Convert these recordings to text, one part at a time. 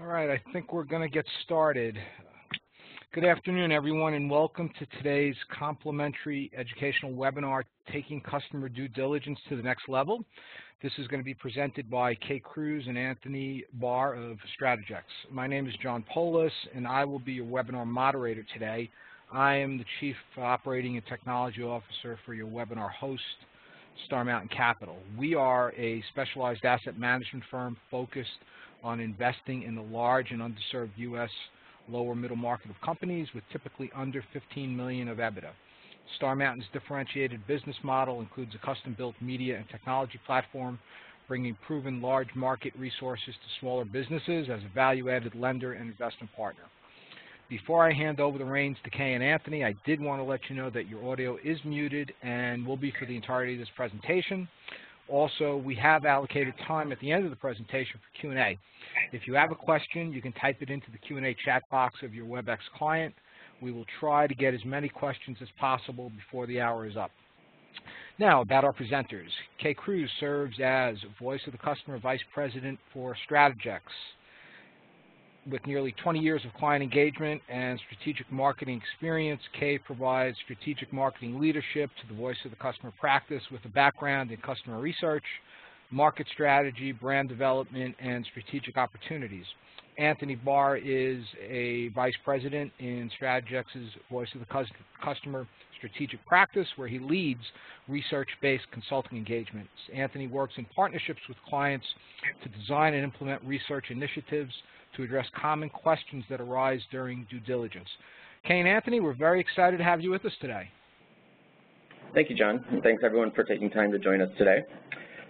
All right, I think we're going to get started. Good afternoon, everyone, and welcome to today's complimentary educational webinar, Taking Customer Due Diligence to the Next Level. This is going to be presented by Kay Cruse and Anthony Bahr of Strategex. My name is John Polis, and I will be your webinar moderator today. I am the Chief Operating and Technology Officer for your webinar host, Star Mountain Capital. We are a specialized asset management firm focused on investing in the large and underserved U.S. lower middle market of companies with typically under 15 million of EBITDA. Star Mountain's differentiated business model includes a custom-built media and technology platform, bringing proven large market resources to smaller businesses as a value-added lender and investment partner. Before I hand over the reins to Kay and Anthony, I did want to let you know that your audio is muted and will be for the entirety of this presentation. Also, we have allocated time at the end of the presentation for Q&A. If you have a question, you can type it into the Q&A chat box of your WebEx client. We will try to get as many questions as possible before the hour is up. Now, about our presenters. Kay Cruse serves as Voice of the Customer Vice President for Strategex. With nearly 20 years of client engagement and strategic marketing experience, Kay provides strategic marketing leadership to the Voice of the Customer practice with a background in customer research, market strategy, brand development, and strategic opportunities. Anthony Bahr is a Vice President in Strategex's Voice of the Customer strategic practice where he leads research-based consulting engagements. Anthony works in partnerships with clients to design and implement research initiatives to address common questions that arise during due diligence. Kane Anthony, we're very excited to have you with us today. Thank you, John, and thanks everyone for taking time to join us today.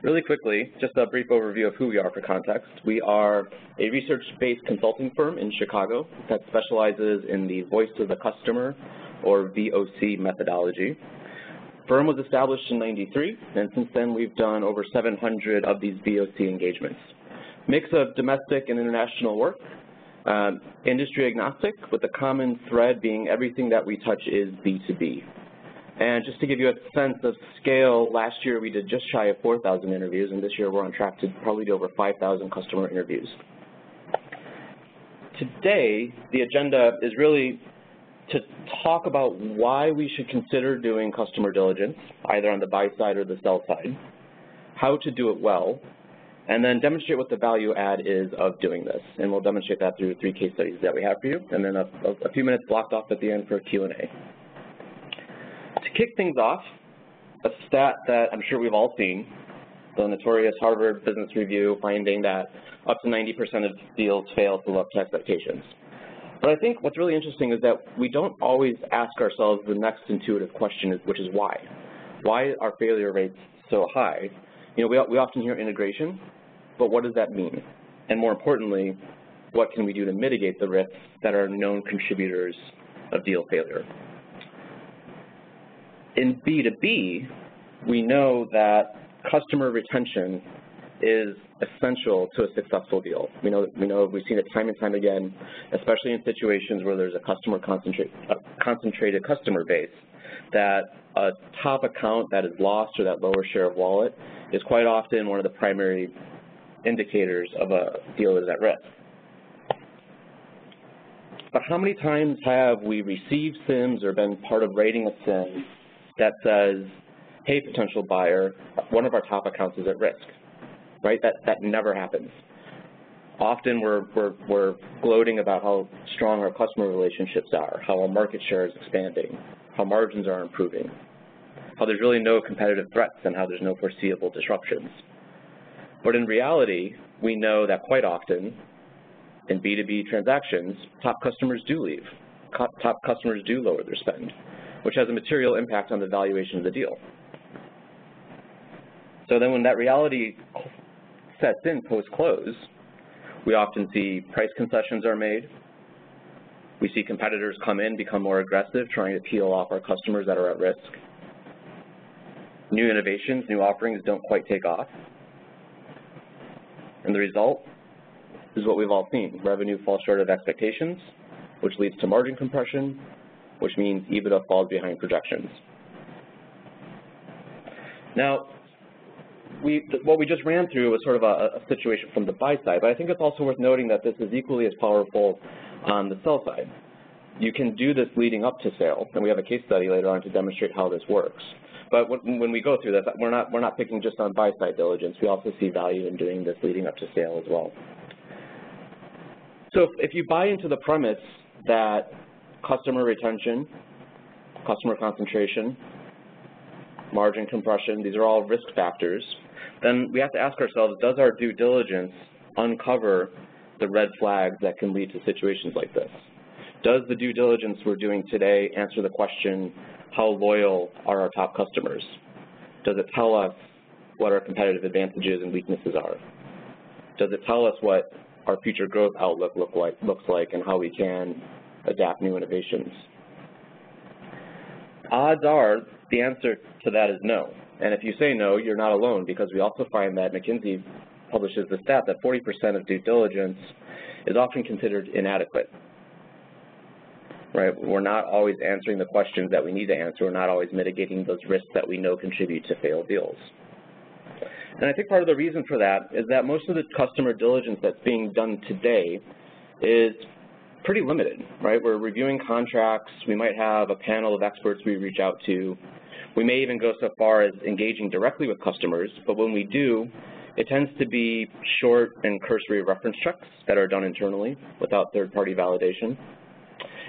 Really quickly, just a brief overview of who we are for context. We are a research-based consulting firm in Chicago that specializes in the voice of the customer, or VOC methodology. Firm was established in 93, and since then we've done over 700 of these VOC engagements. Mix of domestic and international work, um, industry agnostic, with the common thread being everything that we touch is B2B. And just to give you a sense of scale, last year we did just shy of 4,000 interviews, and this year we're on track to probably do over 5,000 customer interviews. Today, the agenda is really to talk about why we should consider doing customer diligence, either on the buy side or the sell side, how to do it well, and then demonstrate what the value add is of doing this. And we'll demonstrate that through three case studies that we have for you, and then a, a few minutes blocked off at the end for Q&A. To kick things off, a stat that I'm sure we've all seen, the notorious Harvard Business Review finding that up to 90% of deals fail to live up to expectations. But I think what's really interesting is that we don't always ask ourselves the next intuitive question, which is why? Why are failure rates so high? You know, we, we often hear integration, but what does that mean? And more importantly, what can we do to mitigate the risks that are known contributors of deal failure? In B2B, we know that customer retention is essential to a successful deal. We know, we know we've seen it time and time again, especially in situations where there's a customer concentrate, a concentrated customer base, that a top account that is lost or that lower share of wallet is quite often one of the primary indicators of a deal is at risk. But how many times have we received CIMs or been part of writing a CIM that says, hey, potential buyer, one of our top accounts is at risk, right? That, that never happens. Often we're, we're, we're gloating about how strong our customer relationships are, how our market share is expanding, how margins are improving, how there's really no competitive threats and how there's no foreseeable disruptions. But in reality, we know that quite often in B2B transactions, top customers do leave. Top customers do lower their spend, which has a material impact on the valuation of the deal. So then when that reality sets in post-close, we often see price concessions are made. We see competitors come in, become more aggressive, trying to peel off our customers that are at risk. New innovations, new offerings don't quite take off. And the result is what we've all seen. Revenue falls short of expectations, which leads to margin compression, which means EBITDA falls behind projections. Now, we, what we just ran through was sort of a, a situation from the buy side, but I think it's also worth noting that this is equally as powerful on the sell side. You can do this leading up to sale, and we have a case study later on to demonstrate how this works. But when we go through this, we're not, we're not picking just on buy-side diligence. We also see value in doing this leading up to sale as well. So if you buy into the premise that customer retention, customer concentration, margin compression, these are all risk factors, then we have to ask ourselves, does our due diligence uncover the red flags that can lead to situations like this? Does the due diligence we're doing today answer the question, how loyal are our top customers? Does it tell us what our competitive advantages and weaknesses are? Does it tell us what our future growth outlook look like, looks like and how we can adapt new innovations? Odds are the answer to that is no. And if you say no, you're not alone because we also find that McKinsey publishes the stat that 40% of due diligence is often considered inadequate. Right? We're not always answering the questions that we need to answer. We're not always mitigating those risks that we know contribute to failed deals. And I think part of the reason for that is that most of the customer diligence that's being done today is pretty limited, right? We're reviewing contracts. We might have a panel of experts we reach out to. We may even go so far as engaging directly with customers, but when we do, it tends to be short and cursory reference checks that are done internally without third-party validation.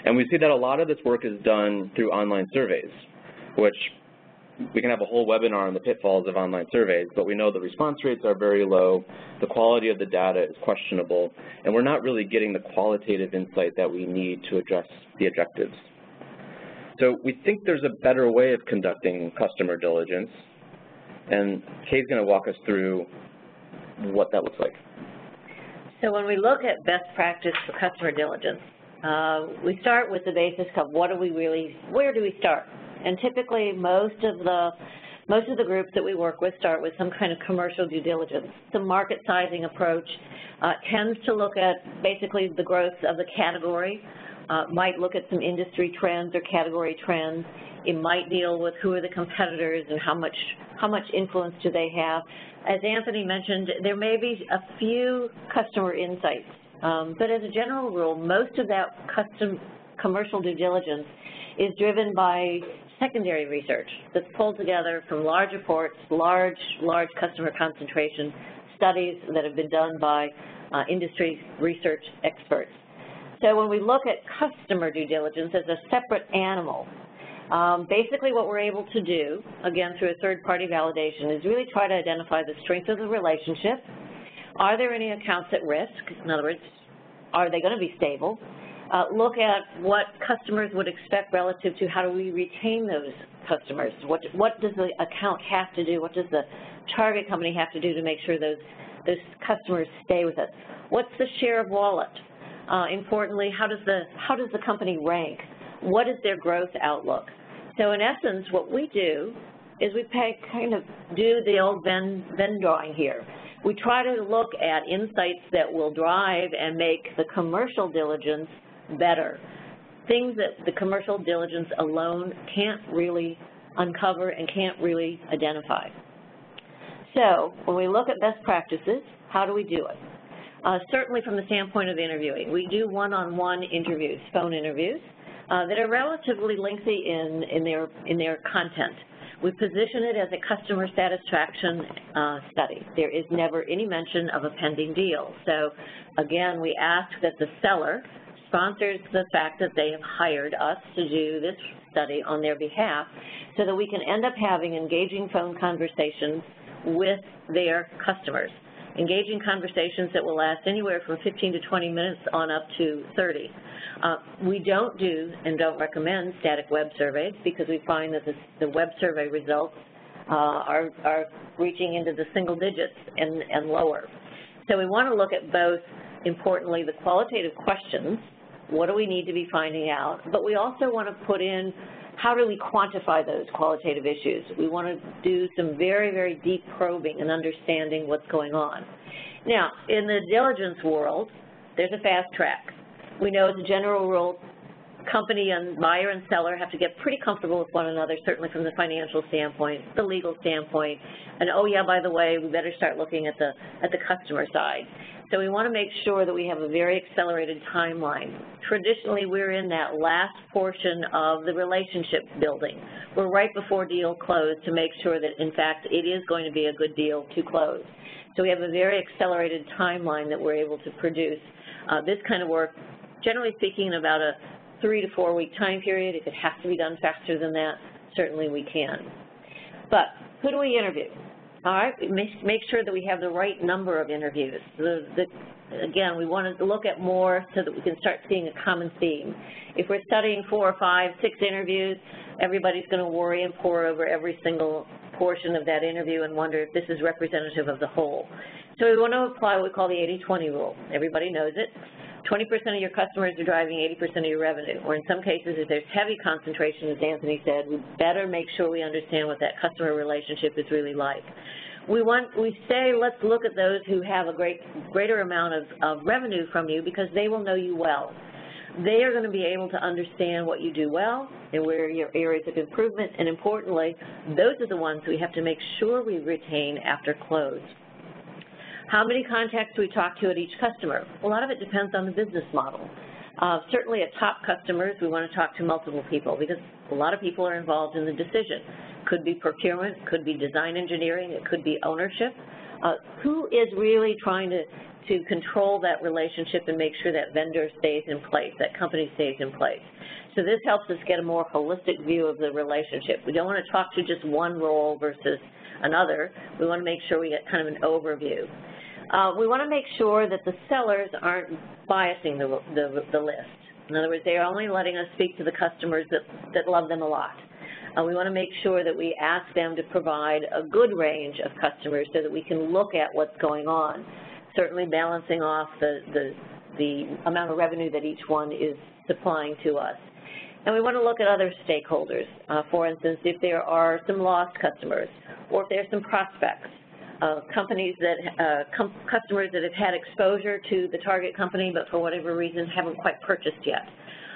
And we see that a lot of this work is done through online surveys, which we can have a whole webinar on the pitfalls of online surveys, but we know the response rates are very low, the quality of the data is questionable, and we're not really getting the qualitative insight that we need to address the objectives. So we think there's a better way of conducting customer diligence, and Kay's going to walk us through what that looks like. So when we look at best practice for customer diligence, uh, we start with the basis of what do we really, where do we start? And typically most of the most of the groups that we work with start with some kind of commercial due diligence. The market sizing approach uh, tends to look at basically the growth of the category, might look at some industry trends or category trends. It might deal with who are the competitors and how much how much influence do they have. As Anthony mentioned, there may be a few customer insights, um, but as a general rule, most of that custom commercial due diligence is driven by secondary research that's pulled together from large reports, large, large customer concentration studies that have been done by uh, industry research experts. So when we look at customer due diligence as a separate animal, um, basically what we're able to do, again through a third-party validation, is really try to identify the strength of the relationship. Are there any accounts at risk? In other words, are they going to be stable? Uh, look at what customers would expect relative to how do we retain those customers. What, what does the account have to do? What does the target company have to do to make sure those, those customers stay with us? What's the share of wallet? Uh, importantly, how does, the, how does the company rank? What is their growth outlook? So in essence, what we do is we pay, kind of do the old Venn, Venn drawing here. We try to look at insights that will drive and make the commercial diligence better, things that the commercial diligence alone can't really uncover and can't really identify. So when we look at best practices, how do we do it? Uh, certainly from the standpoint of the interviewing. We do one-on-one -on -one interviews, phone interviews, uh, that are relatively lengthy in, in, their, in their content. We position it as a customer satisfaction uh, study. There is never any mention of a pending deal. So again, we ask that the seller sponsors the fact that they have hired us to do this study on their behalf so that we can end up having engaging phone conversations with their customers engaging conversations that will last anywhere from 15 to 20 minutes on up to 30. Uh, we don't do and don't recommend static web surveys because we find that the web survey results uh, are, are reaching into the single digits and, and lower. So we want to look at both, importantly, the qualitative questions, what do we need to be finding out, but we also want to put in how do we quantify those qualitative issues? We want to do some very, very deep probing and understanding what's going on. Now, in the diligence world, there's a fast track. We know as a general rule, company and buyer and seller have to get pretty comfortable with one another, certainly from the financial standpoint, the legal standpoint, and oh yeah, by the way, we better start looking at the, at the customer side. So we want to make sure that we have a very accelerated timeline. Traditionally, we're in that last portion of the relationship building. We're right before deal close to make sure that, in fact, it is going to be a good deal to close. So we have a very accelerated timeline that we're able to produce uh, this kind of work, generally speaking, in about a three to four week time period. If it has to be done faster than that, certainly we can. But who do we interview? All right, make, sure that we have the right number of interviews. The, the, again, we want to look at more so that we can start seeing a common theme. If we're studying four or five, six interviews, everybody's going to worry and pore over every single portion of that interview and wonder if this is representative of the whole. So we want to apply what we call the 80-20 rule. Everybody knows it. 20% of your customers are driving 80% of your revenue, or in some cases, if there's heavy concentration, as Anthony said, we better make sure we understand what that customer relationship is really like. We want, we say, let's look at those who have a great, greater amount of, of revenue from you because they will know you well. They are going to be able to understand what you do well and where your areas of improvement, and importantly, those are the ones we have to make sure we retain after close. How many contacts do we talk to at each customer? A lot of it depends on the business model. Uh, certainly at top customers, we want to talk to multiple people because a lot of people are involved in the decision. Could be procurement, could be design engineering, it could be ownership. Uh, who is really trying to, to control that relationship and make sure that vendor stays in place, that company stays in place? So this helps us get a more holistic view of the relationship. We don't want to talk to just one role versus another. We want to make sure we get kind of an overview. Uh, we want to make sure that the sellers aren't biasing the, the, the, list. In other words, they're only letting us speak to the customers that, that love them a lot. Uh, we want to make sure that we ask them to provide a good range of customers so that we can look at what's going on, certainly balancing off the, the, the amount of revenue that each one is supplying to us. And we want to look at other stakeholders. Uh, for instance, if there are some lost customers or if there are some prospects companies that, uh, com customers that have had exposure to the target company but for whatever reason haven't quite purchased yet.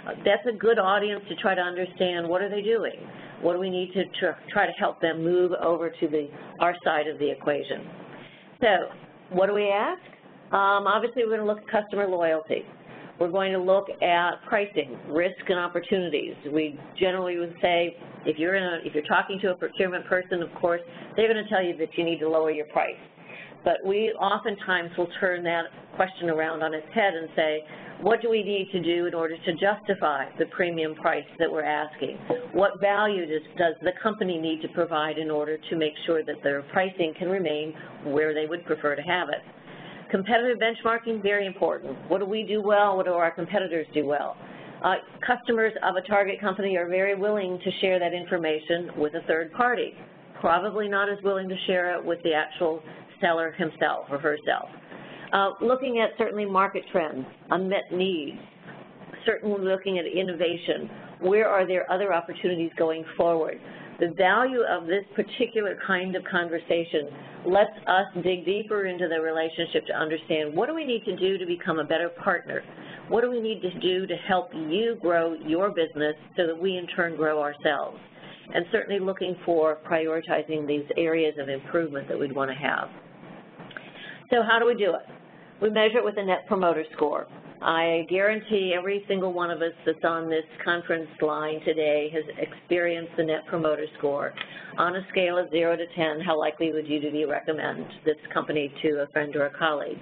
Uh, that's a good audience to try to understand what are they doing? What do we need to tr try to help them move over to the our side of the equation? So what do we ask? Um, obviously, we're going to look at customer loyalty. We're going to look at pricing, risk and opportunities. We generally would say if you're, in a, if you're talking to a procurement person, of course, they're going to tell you that you need to lower your price. But we oftentimes will turn that question around on its head and say, what do we need to do in order to justify the premium price that we're asking? What value does, does the company need to provide in order to make sure that their pricing can remain where they would prefer to have it? Competitive benchmarking, very important. What do we do well? What do our competitors do well? Uh, customers of a target company are very willing to share that information with a third party, probably not as willing to share it with the actual seller himself or herself. Uh, looking at certainly market trends, unmet needs, certainly looking at innovation, where are there other opportunities going forward? The value of this particular kind of conversation lets us dig deeper into the relationship to understand what do we need to do to become a better partner? What do we need to do to help you grow your business so that we in turn grow ourselves? And certainly looking for prioritizing these areas of improvement that we'd want to have. So how do we do it? We measure it with a Net Promoter Score. I guarantee every single one of us that's on this conference line today has experienced the Net Promoter Score. On a scale of 0 to 10, how likely would you be to recommend this company to a friend or a colleague?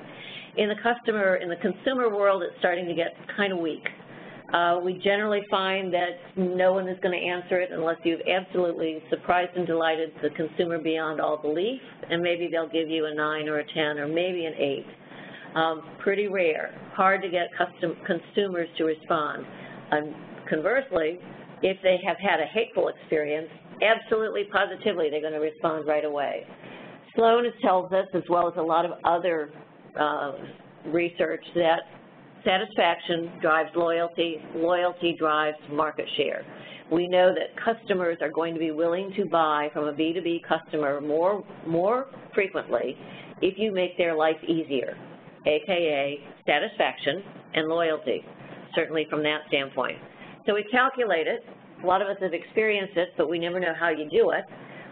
In the customer, in the consumer world, it's starting to get kind of weak. Uh, we generally find that no one is going to answer it unless you've absolutely surprised and delighted the consumer beyond all belief, and maybe they'll give you a 9 or a 10 or maybe an 8 um, pretty rare, hard to get custom consumers to respond. Um, conversely, if they have had a hateful experience, absolutely positively they're going to respond right away. Sloan tells us, as well as a lot of other uh, research, that satisfaction drives loyalty, loyalty drives market share. We know that customers are going to be willing to buy from a B2B customer more, more frequently if you make their life easier aka satisfaction and loyalty, certainly from that standpoint. So we calculate it. A lot of us have experienced it, but we never know how you do it.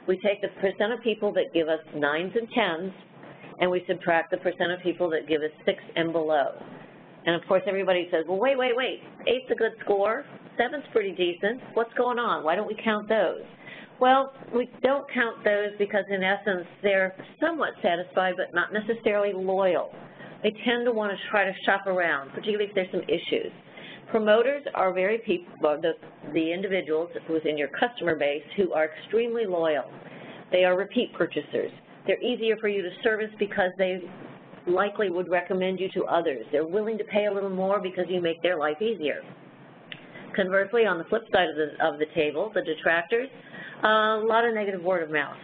We take the percent of people that give us nines and tens, and we subtract the percent of people that give us six and below. And of course, everybody says, well, wait, wait, wait, eight's a good score, seven's pretty decent, what's going on? Why don't we count those? Well, we don't count those because in essence, they're somewhat satisfied but not necessarily loyal. They tend to want to try to shop around, particularly if there's some issues. Promoters are very people, the, the individuals within your customer base who are extremely loyal. They are repeat purchasers. They're easier for you to service because they likely would recommend you to others. They're willing to pay a little more because you make their life easier. Conversely, on the flip side of the, of the table, the detractors, uh, a lot of negative word of mouth,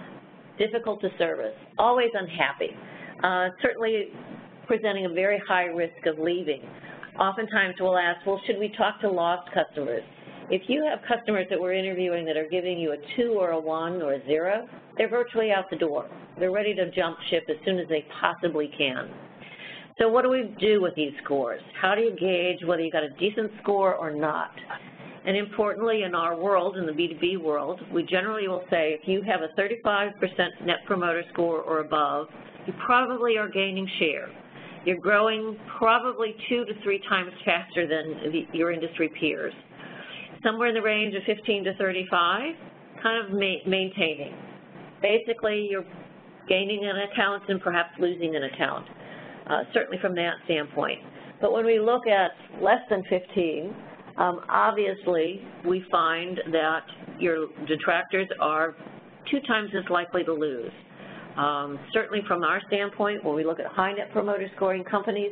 difficult to service, always unhappy, uh, certainly presenting a very high risk of leaving. Oftentimes we'll ask, well, should we talk to lost customers? If you have customers that we're interviewing that are giving you a 2 or a 1 or a 0, they're virtually out the door. They're ready to jump ship as soon as they possibly can. So what do we do with these scores? How do you gauge whether you got a decent score or not? And importantly, in our world, in the B2B world, we generally will say if you have a 35% net promoter score or above, you probably are gaining share. You're growing probably two to three times faster than the, your industry peers. Somewhere in the range of 15 to 35, kind of ma maintaining. Basically, you're gaining an account and perhaps losing an account, uh, certainly from that standpoint. But when we look at less than 15, um, obviously we find that your detractors are two times as likely to lose. Um, certainly from our standpoint, when we look at high net promoter scoring companies,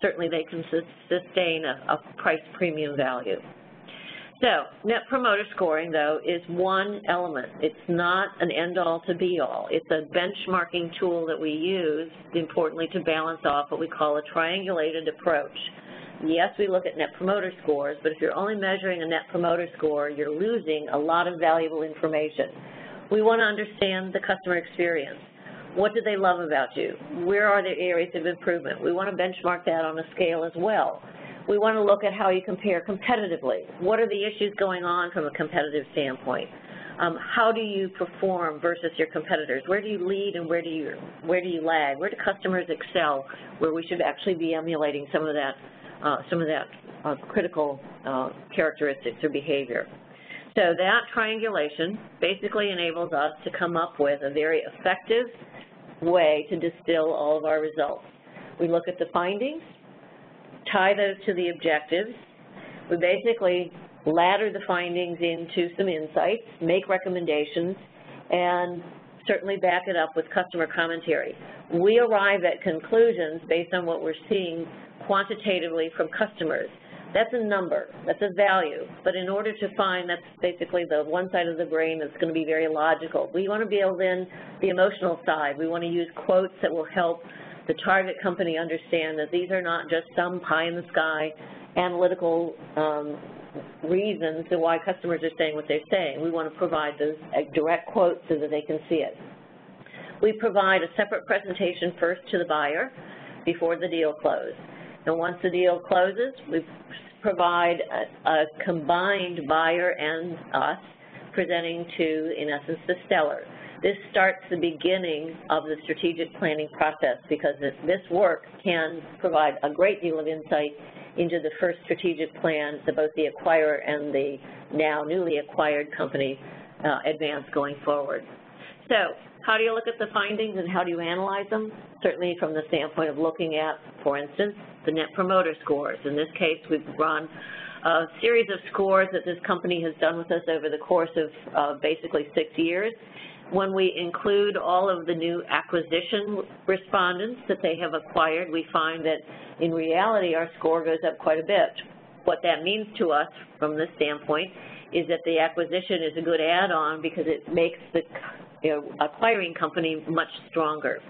certainly they can sustain a, a price premium value. So net promoter scoring, though, is one element. It's not an end-all to be-all. It's a benchmarking tool that we use, importantly, to balance off what we call a triangulated approach. Yes, we look at net promoter scores, but if you're only measuring a net promoter score, you're losing a lot of valuable information. We want to understand the customer experience. What do they love about you? Where are their areas of improvement? We want to benchmark that on a scale as well. We want to look at how you compare competitively. What are the issues going on from a competitive standpoint? Um, how do you perform versus your competitors? Where do you lead and where do you where do you lag? Where do customers excel? Where we should actually be emulating some of that uh, some of that uh, critical uh, characteristics or behavior. So that triangulation basically enables us to come up with a very effective way to distill all of our results. We look at the findings, tie those to the objectives. We basically ladder the findings into some insights, make recommendations, and certainly back it up with customer commentary. We arrive at conclusions based on what we're seeing quantitatively from customers. That's a number, that's a value, but in order to find, that's basically the one side of the brain that's going to be very logical. We want to be able then, the emotional side, we want to use quotes that will help the target company understand that these are not just some pie-in-the-sky analytical um, reasons to why customers are saying what they're saying. We want to provide those direct quotes so that they can see it. We provide a separate presentation first to the buyer before the deal close. And once the deal closes, we provide a, a combined buyer and us presenting to, in essence, the seller. This starts the beginning of the strategic planning process because this work can provide a great deal of insight into the first strategic plan that both the acquirer and the now newly acquired company uh, advance going forward. So how do you look at the findings and how do you analyze them? Certainly from the standpoint of looking at, for instance, the Net Promoter Scores. In this case, we've run a series of scores that this company has done with us over the course of uh, basically six years. When we include all of the new acquisition respondents that they have acquired, we find that in reality our score goes up quite a bit. What that means to us from this standpoint is that the acquisition is a good add-on because it makes the you know, acquiring company much stronger.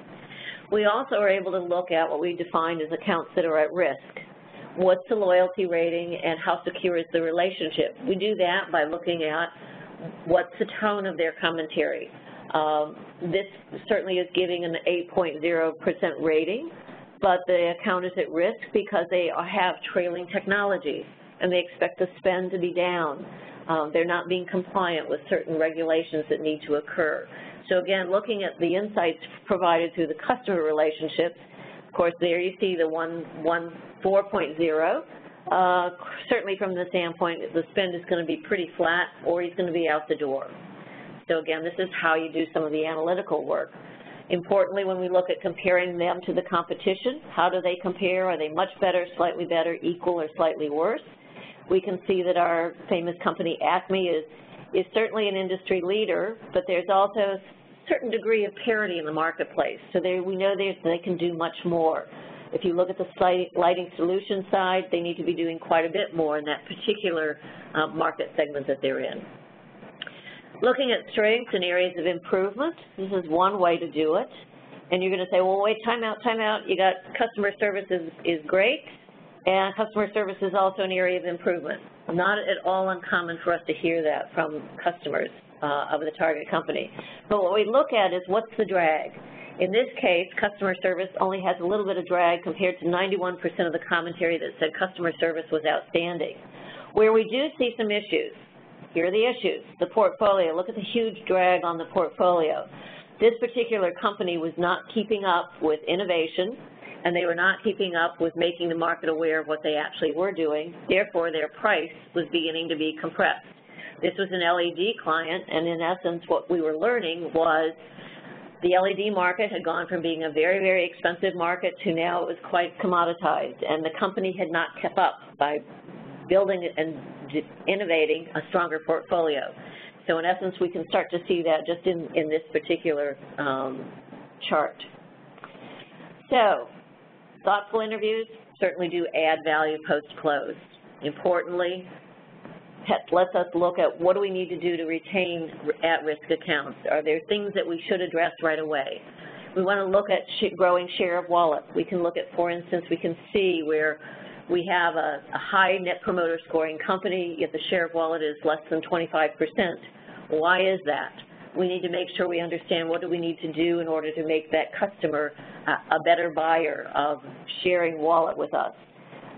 We also are able to look at what we define as accounts that are at risk. What's the loyalty rating and how secure is the relationship? We do that by looking at what's the tone of their commentary. Um, this certainly is giving an 8.0% rating, but the account is at risk because they have trailing technology. and they expect the spend to be down. Um, they're not being compliant with certain regulations that need to occur. So again, looking at the insights provided through the customer relationships, of course, there you see the 1, 1 4.0. Uh, certainly from the standpoint the spend is going to be pretty flat or he's going to be out the door. So again, this is how you do some of the analytical work. Importantly, when we look at comparing them to the competition, how do they compare? Are they much better, slightly better, equal, or slightly worse? We can see that our famous company, Acme, is, is certainly an industry leader, but there's also a certain degree of parity in the marketplace. So they, we know they can do much more. If you look at the lighting solution side, they need to be doing quite a bit more in that particular uh, market segment that they're in. Looking at strengths and areas of improvement, this is one way to do it. And you're going to say, well, wait, time out, time out. You got customer service is, is great, and customer service is also an area of improvement. Not at all uncommon for us to hear that from customers uh, of the target company. But what we look at is what's the drag? In this case, customer service only has a little bit of drag compared to 91% of the commentary that said customer service was outstanding. Where we do see some issues here are the issues. The portfolio, look at the huge drag on the portfolio. This particular company was not keeping up with innovation, and they were not keeping up with making the market aware of what they actually were doing. Therefore, their price was beginning to be compressed. This was an LED client, and in essence, what we were learning was the LED market had gone from being a very, very expensive market to now it was quite commoditized, and the company had not kept up by building and innovating a stronger portfolio. So in essence, we can start to see that just in, in this particular um, chart. So thoughtful interviews certainly do add value post-close. Importantly, lets us look at what do we need to do to retain at-risk accounts. Are there things that we should address right away? We want to look at growing share of wallet. We can look at, for instance, we can see where we have a, a high net promoter scoring company, yet the share of wallet is less than 25%. Why is that? We need to make sure we understand what do we need to do in order to make that customer a, better buyer of sharing wallet with us.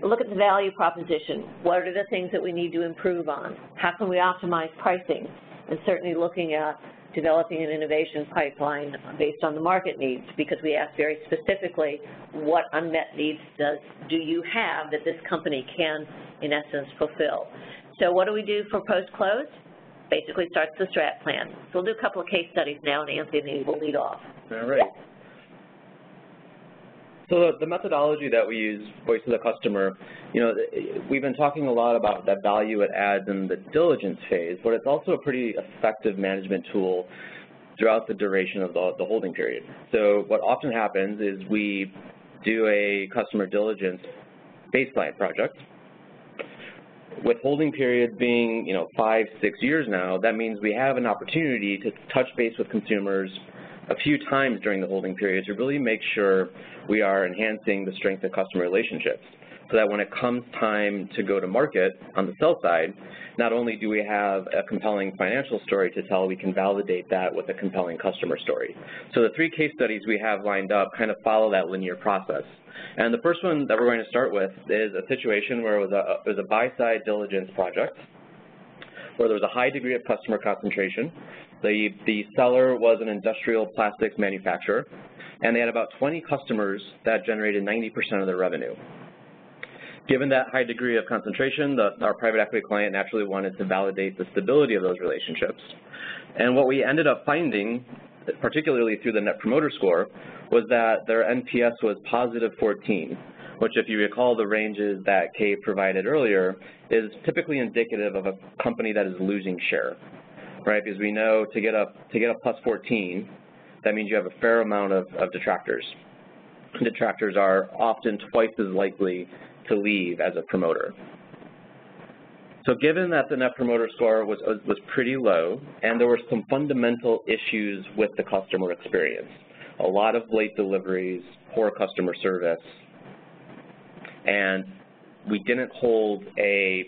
Look at the value proposition. What are the things that we need to improve on? How can we optimize pricing? And certainly looking at developing an innovation pipeline based on the market needs because we ask very specifically what unmet needs does do you have that this company can, in essence, fulfill. So what do we do for post-close? Basically starts the strat plan. So we'll do a couple of case studies now, and Anthony will lead off. All right. So the, methodology that we use, voice of the customer, you know, we've been talking a lot about that value it adds in the diligence phase, but it's also a pretty effective management tool throughout the duration of the, the holding period. So what often happens is we do a customer diligence baseline project. With holding periods being, you know, five, six years now, that means we have an opportunity to touch base with consumers a few times during the holding period to really make sure we are enhancing the strength of customer relationships so that when it comes time to go to market on the sell side, not only do we have a compelling financial story to tell, we can validate that with a compelling customer story. So the three case studies we have lined up kind of follow that linear process. And the first one that we're going to start with is a situation where it was a, it was a buy-side diligence project where there was a high degree of customer concentration. The, the seller was an industrial plastics manufacturer, and they had about 20 customers that generated 90% of their revenue. Given that high degree of concentration, the, our private equity client naturally wanted to validate the stability of those relationships. And what we ended up finding, particularly through the Net Promoter Score, was that their NPS was positive 14, which if you recall the ranges that Kay provided earlier, is typically indicative of a company that is losing share, right? Because we know to get a, to get a plus 14, that means you have a fair amount of, of detractors. Detractors are often twice as likely to leave as a promoter. So given that the Net Promoter Score was, was pretty low, and there were some fundamental issues with the customer experience, a lot of late deliveries, poor customer service, and we didn't hold a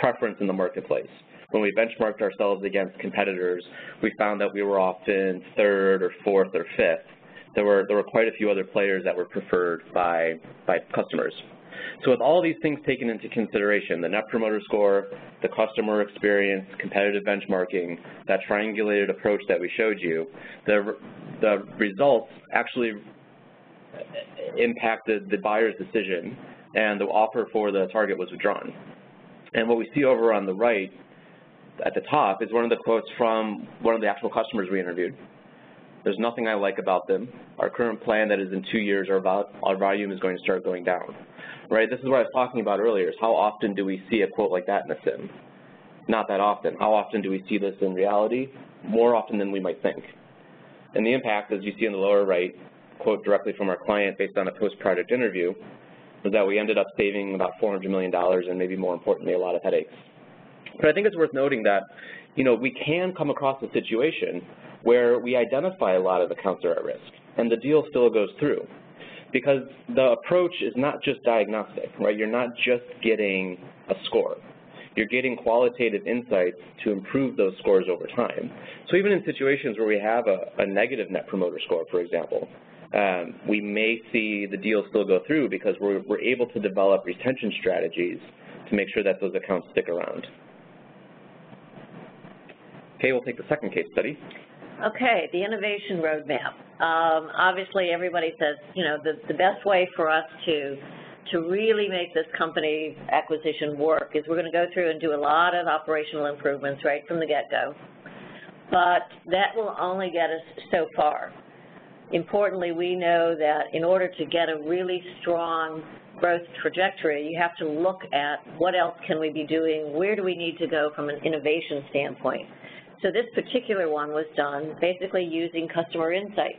preference in the marketplace. When we benchmarked ourselves against competitors, we found that we were often third or fourth or fifth. There were, there were quite a few other players that were preferred by, by customers. So with all these things taken into consideration, the Net Promoter Score, the customer experience, competitive benchmarking, that triangulated approach that we showed you, the, the results actually impacted the buyer's decision and the offer for the target was withdrawn. And what we see over on the right at the top is one of the quotes from one of the actual customers we interviewed. There's nothing I like about them. Our current plan that is in two years, our, our volume is going to start going down. Right? This is what I was talking about earlier, is how often do we see a quote like that in a CIM? Not that often. How often do we see this in reality? More often than we might think. And the impact, as you see in the lower right, quote directly from our client based on a post-project interview, was that we ended up saving about $400 million and maybe more importantly, a lot of headaches. But I think it's worth noting that, you know, we can come across a situation where we identify a lot of accounts that are at risk, and the deal still goes through. Because the approach is not just diagnostic, right? You're not just getting a score. You're getting qualitative insights to improve those scores over time. So even in situations where we have a, a negative net promoter score, for example, um, we may see the deal still go through because we're, we're able to develop retention strategies to make sure that those accounts stick around. Okay, we'll take the second case study. Okay, the innovation roadmap. Um, obviously, everybody says, you know, the, the best way for us to to really make this company acquisition work is we're going to go through and do a lot of operational improvements right from the get-go. But that will only get us so far. Importantly, we know that in order to get a really strong growth trajectory, you have to look at what else can we be doing, where do we need to go from an innovation standpoint. So this particular one was done basically using customer insights.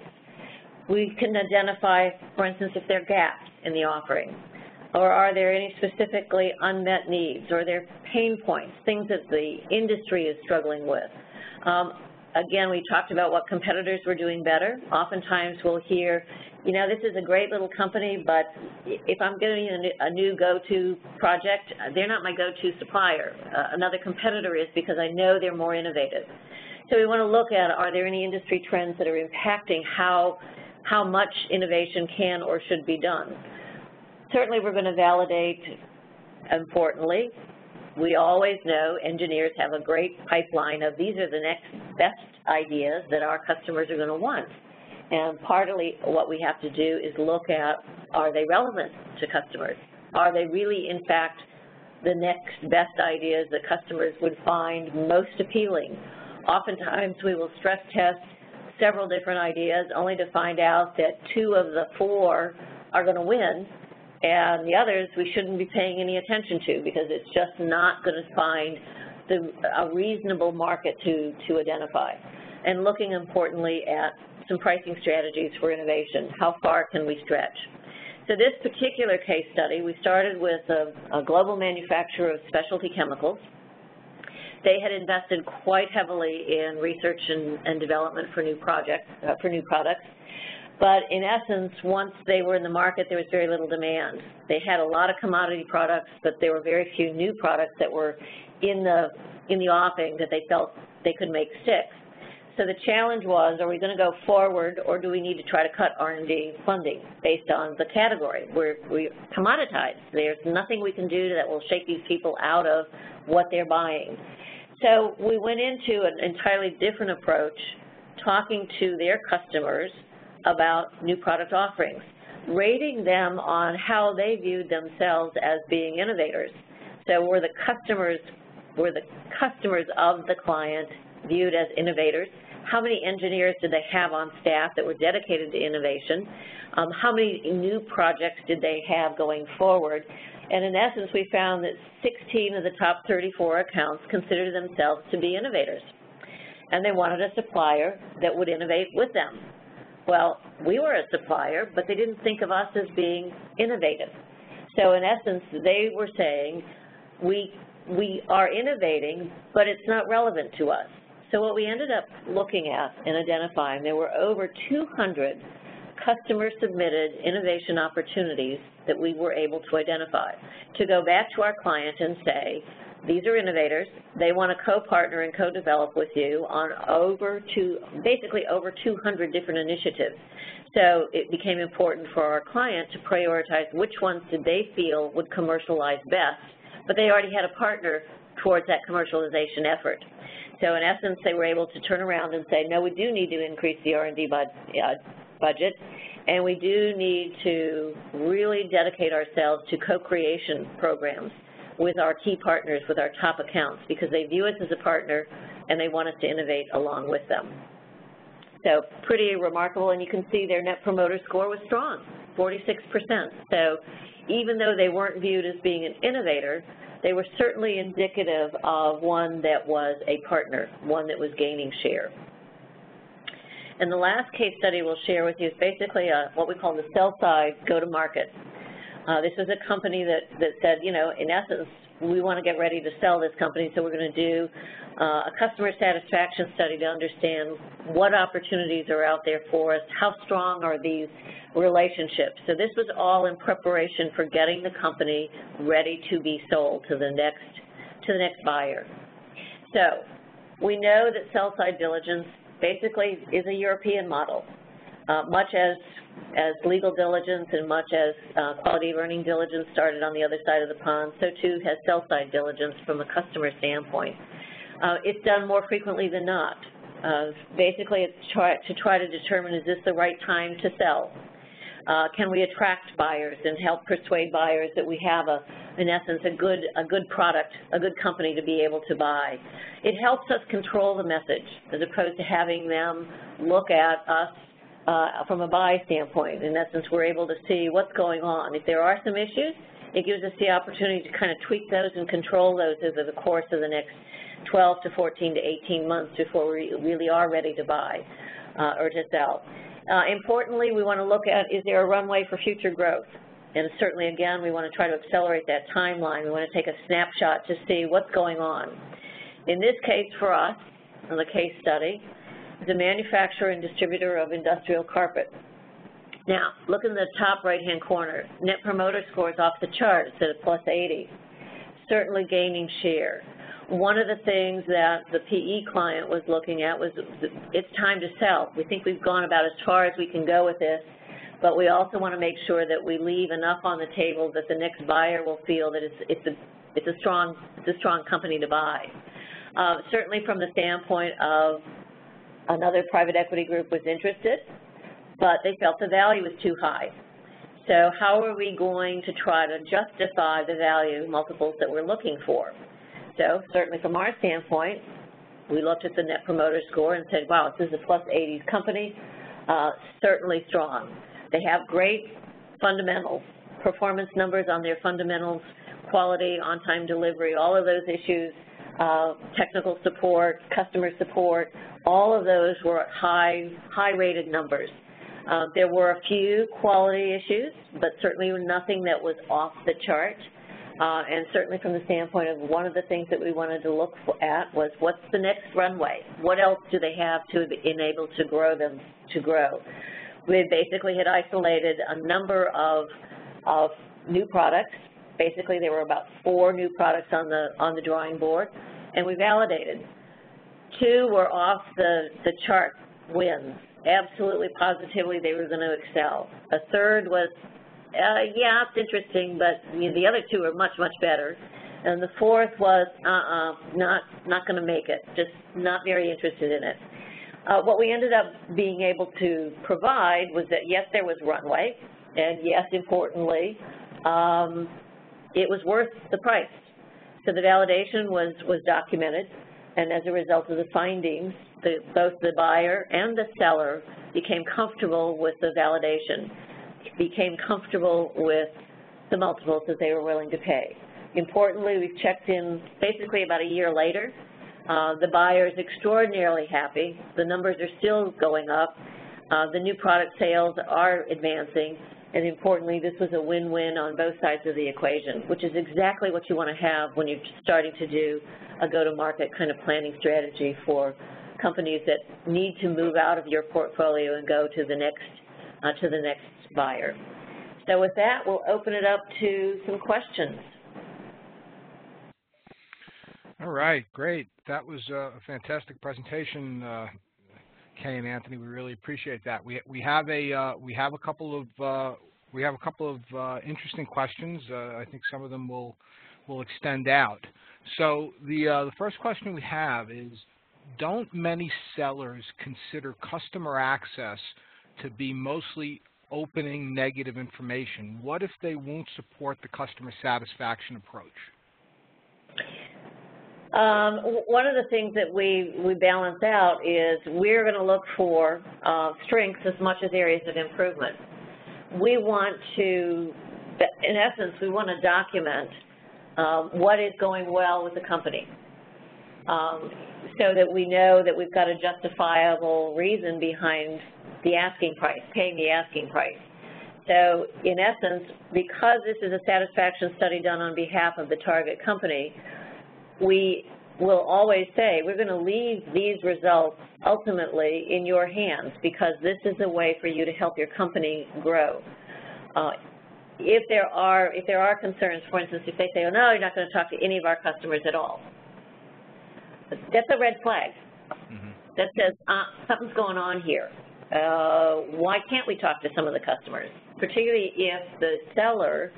We can identify, for instance, if there are gaps in the offering, or are there any specifically unmet needs, or there pain points, things that the industry is struggling with. Um, again, we talked about what competitors were doing better. Oftentimes we'll hear, you know, this is a great little company, but if I'm getting a new go-to project, they're not my go-to supplier. Uh, another competitor is because I know they're more innovative. So we want to look at, are there any industry trends that are impacting how, how much innovation can or should be done? Certainly we're going to validate, importantly, we always know engineers have a great pipeline of these are the next best ideas that our customers are going to want. And partly what we have to do is look at, are they relevant to customers? Are they really, in fact, the next best ideas that customers would find most appealing? Oftentimes we will stress test several different ideas only to find out that two of the four are going to win and the others we shouldn't be paying any attention to because it's just not going to find the, a reasonable market to, to identify. And looking importantly at some pricing strategies for innovation. How far can we stretch? So this particular case study, we started with a, a global manufacturer of specialty chemicals. They had invested quite heavily in research and, and development for new projects, uh, for new products. But in essence, once they were in the market, there was very little demand. They had a lot of commodity products, but there were very few new products that were in the in the offing that they felt they could make stick. So the challenge was, are we going to go forward, or do we need to try to cut R&D funding based on the category? We're we commoditized. There's nothing we can do that will shake these people out of what they're buying. So we went into an entirely different approach, talking to their customers about new product offerings, rating them on how they viewed themselves as being innovators. So were the customers, were the customers of the client viewed as innovators? How many engineers did they have on staff that were dedicated to innovation? Um, how many new projects did they have going forward? And in essence, we found that 16 of the top 34 accounts considered themselves to be innovators. And they wanted a supplier that would innovate with them. Well, we were a supplier, but they didn't think of us as being innovative. So in essence, they were saying, we, we are innovating, but it's not relevant to us. So what we ended up looking at and identifying, there were over 200 customer-submitted innovation opportunities that we were able to identify. To go back to our client and say, these are innovators. They want to co-partner and co-develop with you on over to basically over 200 different initiatives. So it became important for our client to prioritize which ones did they feel would commercialize best, but they already had a partner towards that commercialization effort. So in essence, they were able to turn around and say, no, we do need to increase the R&D bud uh, budget, and we do need to really dedicate ourselves to co-creation programs with our key partners, with our top accounts, because they view us as a partner and they want us to innovate along with them. So pretty remarkable, and you can see their Net Promoter Score was strong, 46%. So even though they weren't viewed as being an innovator, they were certainly indicative of one that was a partner, one that was gaining share. And the last case study we'll share with you is basically a, what we call the sell side go-to-market. Uh, this was a company that, that said, you know, in essence, we want to get ready to sell this company, so we're going to do uh, a customer satisfaction study to understand what opportunities are out there for us, how strong are these relationships. So this was all in preparation for getting the company ready to be sold to the next, to the next buyer. So we know that sell-side diligence basically is a European model. Uh, much as, as legal diligence and much as uh, quality of earning diligence started on the other side of the pond, so too has sell-side diligence from a customer standpoint. Uh, it's done more frequently than not. Basically, it's try, to try to determine is this the right time to sell? Uh, can we attract buyers and help persuade buyers that we have, a, in essence, a good, a good product, a good company to be able to buy? It helps us control the message as opposed to having them look at us from a buy standpoint. In essence, we're able to see what's going on. If there are some issues, it gives us the opportunity to kind of tweak those and control those over the course of the next 12 to 14 to 18 months before we really are ready to buy uh, or to sell. Uh, importantly, we want to look at is there a runway for future growth? And certainly, again, we want to try to accelerate that timeline. We want to take a snapshot to see what's going on. In this case for us, in the case study, a manufacturer and distributor of industrial carpet. Now, look in the top right-hand corner. Net Promoter Score is off the chart. It's at a plus 80. Certainly gaining share. One of the things that the PE client was looking at was it's time to sell. We think we've gone about as far as we can go with this, but we also want to make sure that we leave enough on the table that the next buyer will feel that it's, it's, a, it's, a, strong, it's a strong company to buy. Uh, certainly from the standpoint of Another private equity group was interested, but they felt the value was too high. So how are we going to try to justify the value multiples that we're looking for? So certainly from our standpoint, we looked at the Net Promoter Score and said, wow, this is a plus 80s company, uh, certainly strong. They have great fundamentals, performance numbers on their fundamentals, quality, on-time delivery, all of those issues, uh, technical support, customer support, all of those were high, high-rated numbers. Uh, there were a few quality issues, but certainly nothing that was off the chart. Uh, and certainly from the standpoint of one of the things that we wanted to look at was what's the next runway? What else do they have to enable to grow them to grow? We basically had isolated a number of, of new products. Basically, there were about four new products on the, on the drawing board, and we validated Two were off the, the chart wins. Absolutely, positively, they were going to excel. A third was, uh, yeah, it's interesting, but you know, the other two are much, much better. And the fourth was, uh-uh, not, not going to make it, just not very interested in it. Uh, what we ended up being able to provide was that, yes, there was runway, and yes, importantly, um, it was worth the price. So the validation was, was documented and as a result of the findings, the, both the buyer and the seller became comfortable with the validation, became comfortable with the multiples that they were willing to pay. Importantly, we've checked in basically about a year later. Uh, the buyer is extraordinarily happy. The numbers are still going up. Uh, the new product sales are advancing, and importantly, this was a win-win on both sides of the equation, which is exactly what you want to have when you're starting to do a go-to-market kind of planning strategy for companies that need to move out of your portfolio and go to the next uh, to the next buyer. So with that, we'll open it up to some questions. All right, great. That was a fantastic presentation, uh, Kay and Anthony. We really appreciate that. We we have a uh, we have a couple of uh, we have a couple of uh, interesting questions. Uh, I think some of them will will extend out. So the uh, the first question we have is, don't many sellers consider customer access to be mostly opening negative information? What if they won't support the customer satisfaction approach? Um, one of the things that we, we balance out is we're going to look for uh, strengths as much as areas of improvement. We want to, in essence, we want to document um, what is going well with the company um, so that we know that we've got a justifiable reason behind the asking price, paying the asking price. So in essence, because this is a satisfaction study done on behalf of the target company, we will always say, we're going to leave these results ultimately in your hands because this is a way for you to help your company grow. Uh, if there are if there are concerns, for instance, if they say, oh no, you're not going to talk to any of our customers at all, that's a red flag. Mm -hmm. That says uh, something's going on here. Uh, why can't we talk to some of the customers, particularly if the seller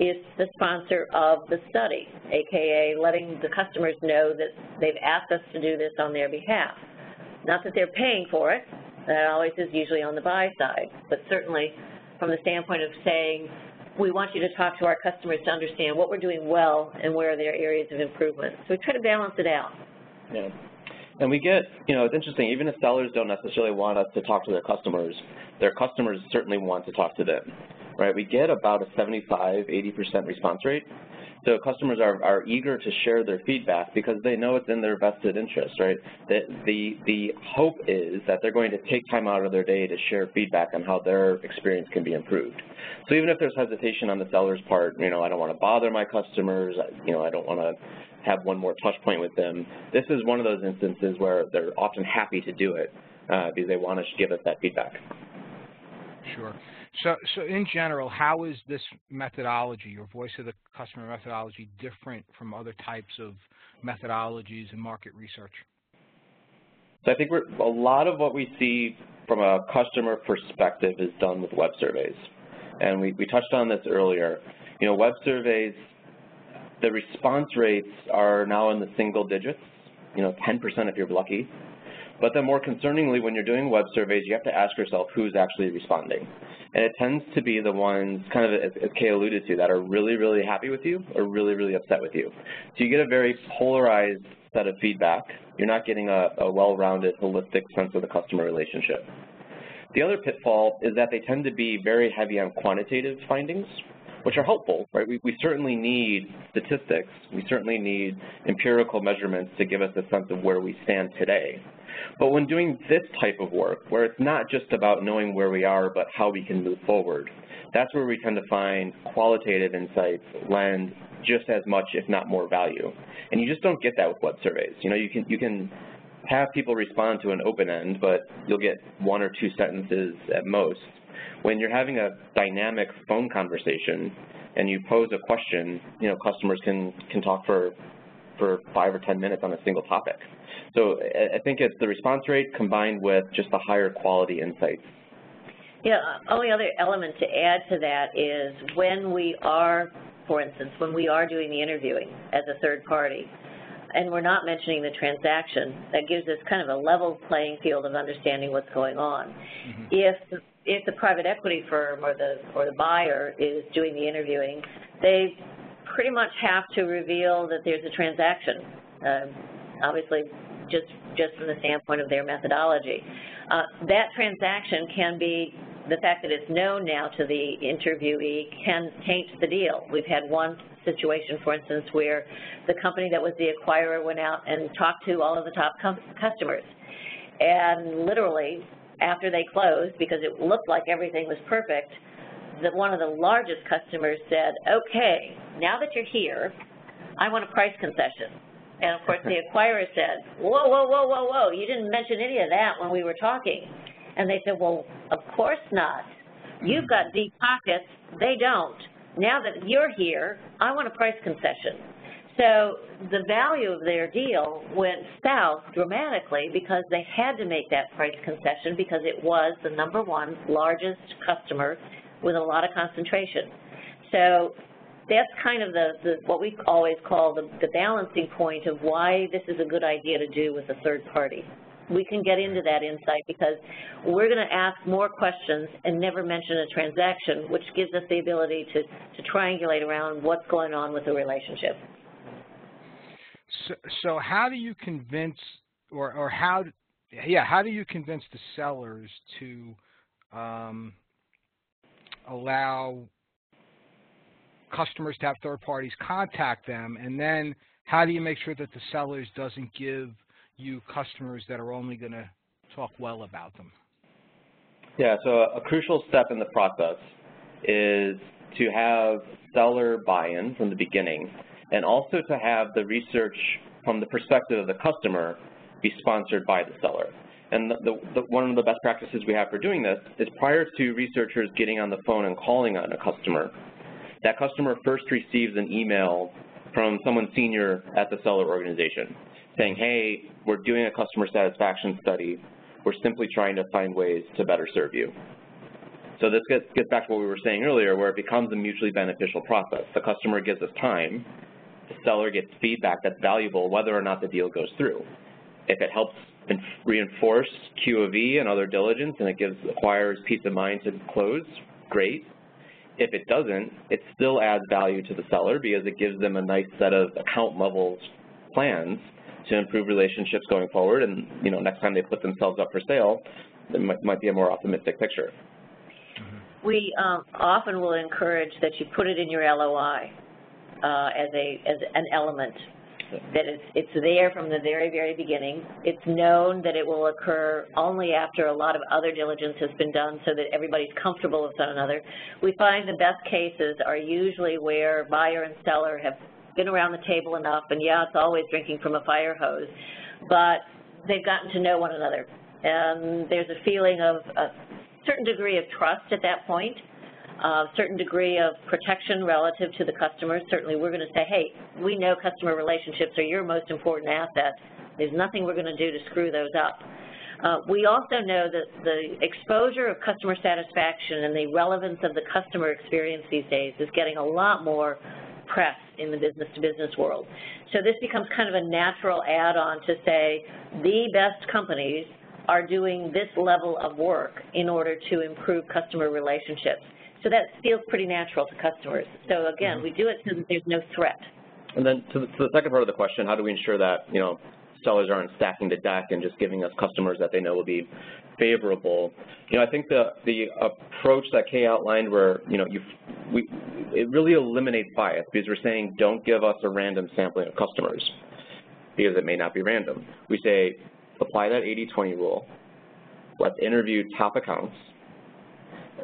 is the sponsor of the study, aka letting the customers know that they've asked us to do this on their behalf. Not that they're paying for it, that always is usually on the buy side, but certainly from the standpoint of saying, we want you to talk to our customers to understand what we're doing well and where are areas of improvement. So we try to balance it out. Yeah. And we get, you know, it's interesting, even if sellers don't necessarily want us to talk to their customers, their customers certainly want to talk to them right? We get about a 75, 80% response rate. So customers are, are eager to share their feedback because they know it's in their vested interest, right? The, the, the hope is that they're going to take time out of their day to share feedback on how their experience can be improved. So even if there's hesitation on the seller's part, you know, I don't want to bother my customers, you know, I don't want to have one more touch point with them, this is one of those instances where they're often happy to do it uh, because they want to give us that feedback. Sure. So, so in general, how is this methodology, your voice of the customer methodology, different from other types of methodologies in market research? So I think a lot of what we see from a customer perspective is done with web surveys. And we, we touched on this earlier. You know, web surveys, the response rates are now in the single digits, you know, 10% if you're lucky. But then more concerningly, when you're doing web surveys, you have to ask yourself who's actually responding. And it tends to be the ones, kind of as, Kay alluded to, that are really, really happy with you or really, really upset with you. So you get a very polarized set of feedback. You're not getting a, a well-rounded, holistic sense of the customer relationship. The other pitfall is that they tend to be very heavy on quantitative findings, which are helpful, right? We, we certainly need statistics. We certainly need empirical measurements to give us a sense of where we stand today. But when doing this type of work, where it's not just about knowing where we are, but how we can move forward, that's where we tend to find qualitative insights lend just as much, if not more value. And you just don't get that with web surveys. You know, you can, you can have people respond to an open end, but you'll get one or two sentences at most. When you're having a dynamic phone conversation and you pose a question, you know, customers can, can talk for, for five or 10 minutes on a single topic. So I think it's the response rate combined with just the higher quality insights. Yeah, only other element to add to that is when we are, for instance, when we are doing the interviewing as a third party, and we're not mentioning the transaction, that gives us kind of a level playing field of understanding what's going on. Mm -hmm. If if the private equity firm or the or the buyer is doing the interviewing, they pretty much have to reveal that there's a transaction. Uh, obviously, just, just from the standpoint of their methodology. Uh, that transaction can be, the fact that it's known now to the interviewee can taint the deal. We've had one situation, for instance, where the company that was the acquirer went out and talked to all of the top customers. And literally, after they closed, because it looked like everything was perfect, that one of the largest customers said, okay, now that you're here, I want a price concession. And of course, the acquirer said, whoa, whoa, whoa, whoa, whoa, you didn't mention any of that when we were talking. And they said, well, of course not. You've hmm. got deep pockets. They don't. Now that you're here, I want a price concession. So the value of their deal went south dramatically because they had to make that price concession because it was the number one largest customer with a lot of concentration. So that's kind of the, the what we always call the, the balancing point of why this is a good idea to do with a third party. We can get into that insight because we're going to ask more questions and never mention a transaction, which gives us the ability to, to triangulate around what's going on with the relationship. So, how do you convince, or, or how, yeah, how do you convince the sellers to um, allow customers to have third parties contact them, and then how do you make sure that the sellers doesn't give you customers that are only going to talk well about them? Yeah, so a crucial step in the process is to have seller buy-in from the beginning and also to have the research from the perspective of the customer be sponsored by the seller. And the, the, the, one of the best practices we have for doing this is prior to researchers getting on the phone and calling on a customer, that customer first receives an email from someone senior at the seller organization saying, hey, we're doing a customer satisfaction study. We're simply trying to find ways to better serve you. So this gets, gets back to what we were saying earlier, where it becomes a mutually beneficial process. The customer gives us time. The seller gets feedback that's valuable whether or not the deal goes through. If it helps reinforce Q of E and other diligence and it gives acquirers peace of mind to close, great. If it doesn't, it still adds value to the seller because it gives them a nice set of account levels plans to improve relationships going forward and you know next time they put themselves up for sale, it might, might be a more optimistic picture. We um, often will encourage that you put it in your LOI uh, as, a, as an element that it's, it's there from the very, very beginning. It's known that it will occur only after a lot of other diligence has been done so that everybody's comfortable with one another. We find the best cases are usually where buyer and seller have been around the table enough, and yeah, it's always drinking from a fire hose, but they've gotten to know one another. And there's a feeling of a certain degree of trust at that point certain degree of protection relative to the customers. Certainly we're going to say, hey, we know customer relationships are your most important asset. There's nothing we're going to do to screw those up. Uh, we also know that the exposure of customer satisfaction and the relevance of the customer experience these days is getting a lot more press in the business-to-business -business world. So this becomes kind of a natural add-on to say the best companies are doing this level of work in order to improve customer relationships. So that feels pretty natural to customers. So again, mm -hmm. we do it so that there's no threat. And then to the, to the second part of the question, how do we ensure that, you know, sellers aren't stacking the deck and just giving us customers that they know will be favorable. You know, I think the the approach that Kay outlined, where you know you we it really eliminates bias because we're saying don't give us a random sampling of customers because it may not be random. We say apply that 80-20 rule. Let's interview top accounts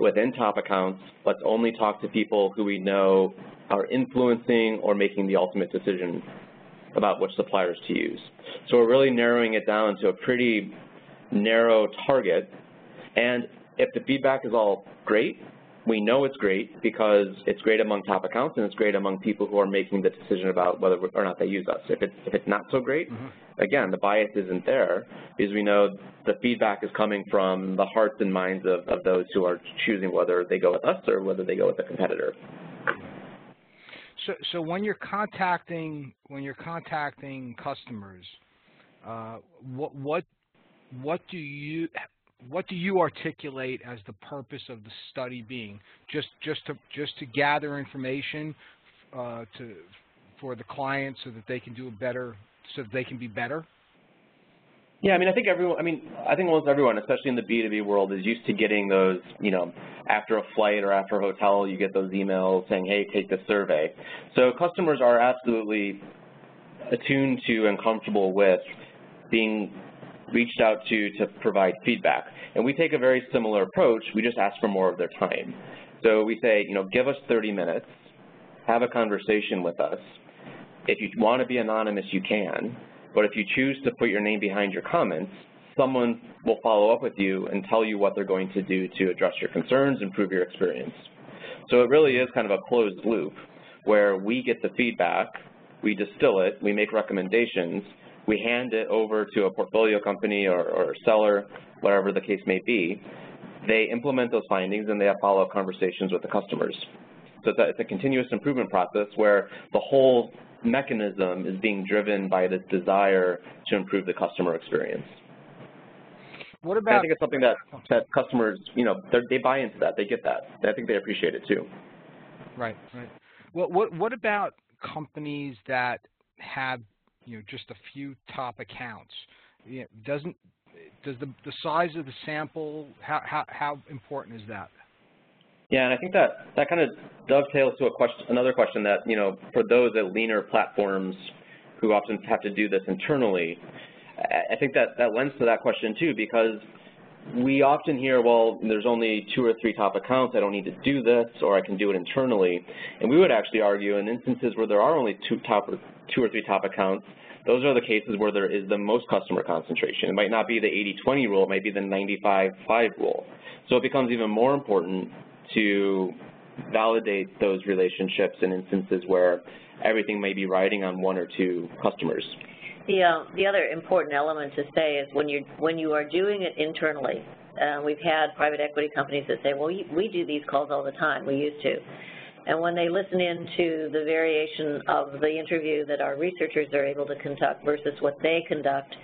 within top accounts, let's only talk to people who we know are influencing or making the ultimate decision about which suppliers to use. So we're really narrowing it down to a pretty narrow target. And if the feedback is all great, we know it's great because it's great among top accounts and it's great among people who are making the decision about whether or not they use us. If it's, if it's not so great, mm -hmm. Again, the bias isn't there because we know the feedback is coming from the hearts and minds of, of those who are choosing whether they go with us or whether they go with a competitor. So, so when you're contacting when you're contacting customers, uh, what what what do you what do you articulate as the purpose of the study being? Just just to just to gather information uh, to for the client so that they can do a better so they can be better. Yeah, I mean, I think everyone. I mean, I think almost everyone, especially in the B2B world, is used to getting those. You know, after a flight or after a hotel, you get those emails saying, "Hey, take this survey." So customers are absolutely attuned to and comfortable with being reached out to to provide feedback. And we take a very similar approach. We just ask for more of their time. So we say, you know, give us 30 minutes, have a conversation with us. If you want to be anonymous, you can. But if you choose to put your name behind your comments, someone will follow up with you and tell you what they're going to do to address your concerns, improve your experience. So it really is kind of a closed loop where we get the feedback, we distill it, we make recommendations, we hand it over to a portfolio company or, or seller, whatever the case may be. They implement those findings and they have follow-up conversations with the customers. So it's a, it's a continuous improvement process where the whole mechanism is being driven by this desire to improve the customer experience. What about? I think it's something that that customers, you know, they buy into that, they get that. I think they appreciate it too. Right, right. What what what about companies that have you know just a few top accounts? You know, doesn't does the the size of the sample how how how important is that? Yeah, and I think that that kind of dovetails to a question, another question that you know for those at leaner platforms who often have to do this internally, I think that that lends to that question too because we often hear, well, there's only two or three top accounts, I don't need to do this, or I can do it internally. And we would actually argue in instances where there are only two top or two or three top accounts, those are the cases where there is the most customer concentration. It might not be the 80-20 rule, it might be the 95-5 rule. So it becomes even more important to validate those relationships in instances where everything may be riding on one or two customers. The, uh, the other important element to say is when, you when you are doing it internally, uh, we've had private equity companies that say, well, we do these calls all the time, we used to. And when they listen into the variation of the interview that our researchers are able to conduct versus what they conduct,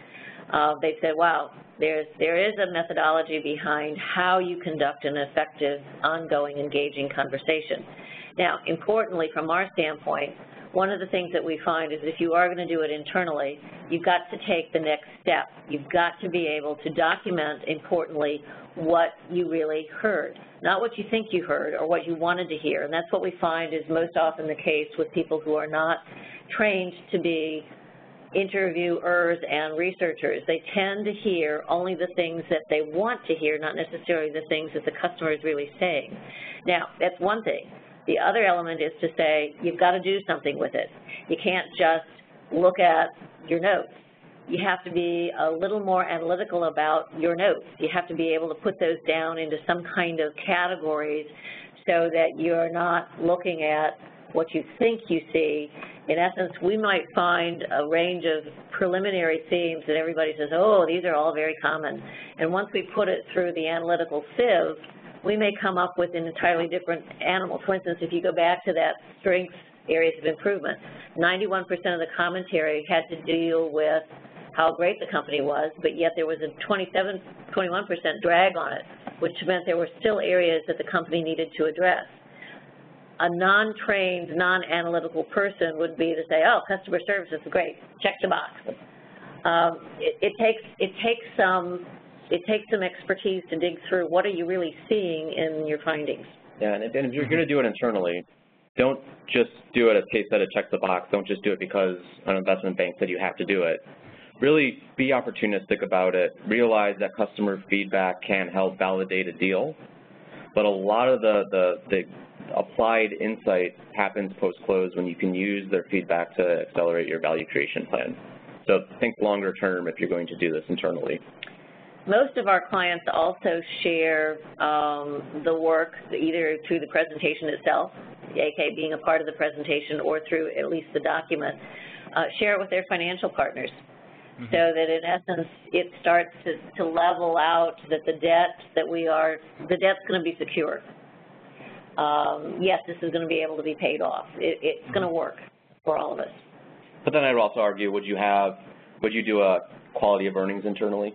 uh, they say, wow, there's, there is a methodology behind how you conduct an effective, ongoing, engaging conversation. Now, importantly, from our standpoint, one of the things that we find is if you are going to do it internally, you've got to take the next step. You've got to be able to document, importantly, what you really heard, not what you think you heard or what you wanted to hear. And that's what we find is most often the case with people who are not trained to be interviewers and researchers. They tend to hear only the things that they want to hear, not necessarily the things that the customer is really saying. Now, that's one thing. The other element is to say you've got to do something with it. You can't just look at your notes. You have to be a little more analytical about your notes. You have to be able to put those down into some kind of categories so that you're not looking at what you think you see. In essence, we might find a range of preliminary themes that everybody says, oh, these are all very common. And once we put it through the analytical sieve, we may come up with an entirely different animal. For instance, if you go back to that strengths areas of improvement, 91% of the commentary had to deal with how great the company was, but yet there was a 27, 21% drag on it, which meant there were still areas that the company needed to address. A non-trained, non-analytical person would be to say, oh, customer service is great, check the box. Um, it, it, takes, it takes some it takes some expertise to dig through what are you really seeing in your findings. Yeah, and if, and if you're going to do it internally, don't just do it as case study, check the box. Don't just do it because an investment bank said you have to do it. Really be opportunistic about it. Realize that customer feedback can help validate a deal, but a lot of the, the, the applied insight happens post-close when you can use their feedback to accelerate your value creation plan. So think longer term if you're going to do this internally. Most of our clients also share um, the work either through the presentation itself, AK being a part of the presentation, or through at least the document, uh, share it with their financial partners. Mm -hmm. So that in essence, it starts to, to level out that the debt that we are, the debt's going to be secure. Um, yes, this is going to be able to be paid off. It, it's mm -hmm. going to work for all of us. But then I would also argue, would you have, would you do a quality of earnings internally?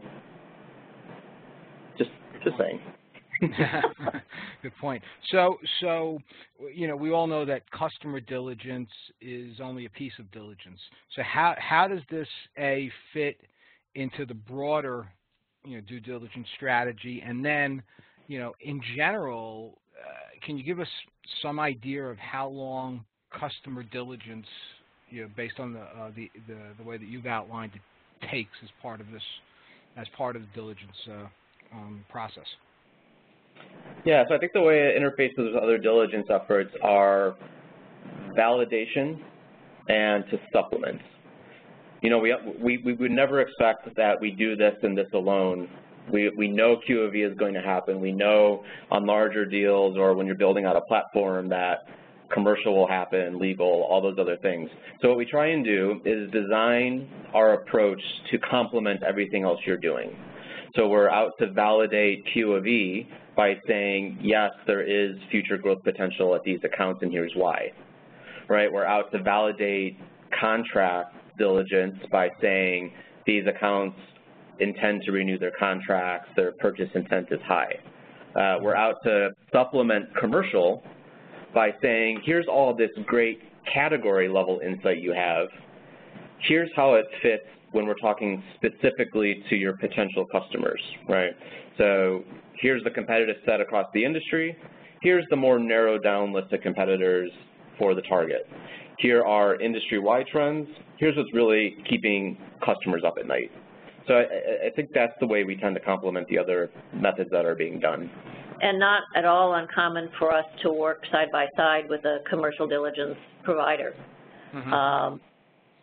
Just just saying. Good point. So, so you know, we all know that customer diligence is only a piece of diligence. So, how how does this a fit into the broader, you know, due diligence strategy? And then, you know, in general, can you give us some idea of how long customer diligence, you know, based on the uh, the, the the way that you've outlined it, takes as part of this, as part of the diligence? Uh, um, process? Yeah, so I think the way it interfaces with other diligence efforts are validation and to supplement. You know, we, we, we would never expect that we do this and this alone. We, we know QOV is going to happen. We know on larger deals or when you're building out a platform that commercial will happen, legal, all those other things. So what we try and do is design our approach to complement everything else you're doing. So we're out to validate Q of E by saying, yes, there is future growth potential at these accounts and here's why. Right? We're out to validate contract diligence by saying these accounts intend to renew their contracts, their purchase intent is high. Uh, we're out to supplement commercial by saying, here's all this great category level insight you have. Here's how it fits when we're talking specifically to your potential customers, right? So here's the competitive set across the industry. Here's the more narrowed down list of competitors for the target. Here are industry-wide trends. Here's what's really keeping customers up at night. So I, I, think that's the way we tend to complement the other methods that are being done. And not at all uncommon for us to work side by side with a commercial diligence provider. Mm -hmm. um,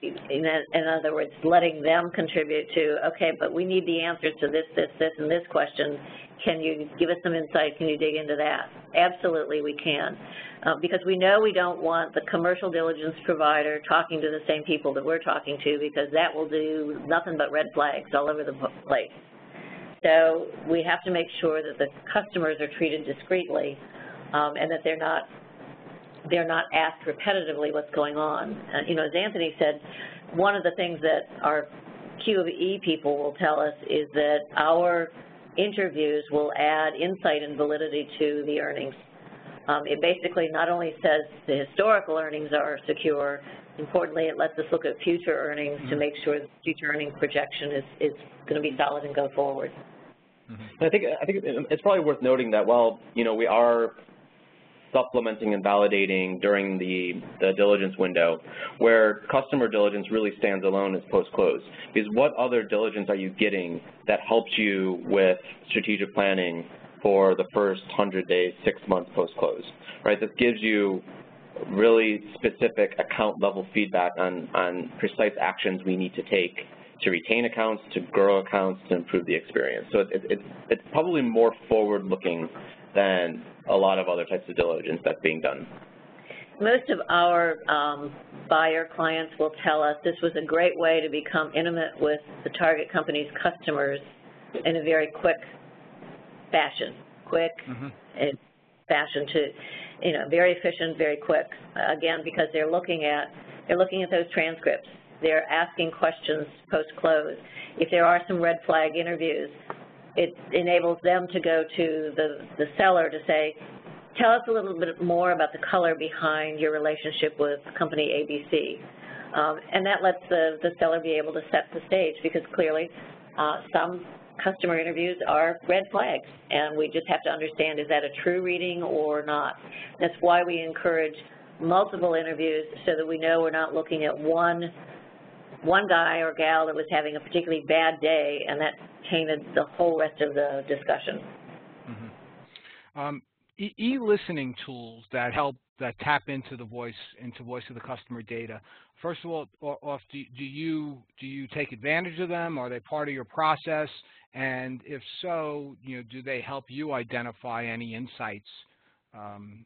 in, other words, letting them contribute to, okay, but we need the answers to this, this, this, and this question. Can you give us some insight? Can you dig into that? Absolutely, we can. Uh, because we know we don't want the commercial diligence provider talking to the same people that we're talking to because that will do nothing but red flags all over the place. So we have to make sure that the customers are treated discreetly um, and that they're not they're not asked repetitively what's going on. Uh, you know, as Anthony said, one of the things that our Q of E people will tell us is that our interviews will add insight and validity to the earnings. Um, it basically not only says the historical earnings are secure, importantly, it lets us look at future earnings to make sure the future earnings projection is, is going to be solid and go forward. Mm -hmm. I think I think it's probably worth noting that while you know we are supplementing and validating during the, the diligence window, where customer diligence really stands alone is post-close. Because what other diligence are you getting that helps you with strategic planning for the first 100 days, six months post-close, right? This gives you really specific account level feedback on, on precise actions we need to take to retain accounts, to grow accounts, to improve the experience. So it, it, it's probably more forward-looking than a lot of other types of diligence that's being done. Most of our um, buyer clients will tell us this was a great way to become intimate with the target company's customers in a very quick fashion, quick mm -hmm. fashion to, you know, very efficient, very quick. Again, because they're looking at they're looking at those transcripts. They're asking questions post-close. If there are some red flag interviews, it enables them to go to the, the seller to say, tell us a little bit more about the color behind your relationship with company ABC. Um, and that lets the, the seller be able to set the stage because clearly uh, some customer interviews are red flags and we just have to understand is that a true reading or not. That's why we encourage multiple interviews so that we know we're not looking at one one guy or gal that was having a particularly bad day and that tainted the whole rest of the discussion. Mm -hmm. um, E-listening tools that help that tap into the voice into voice of the customer data. First of all, off do, do you do you take advantage of them? Are they part of your process? And if so, you know, do they help you identify any insights? Um,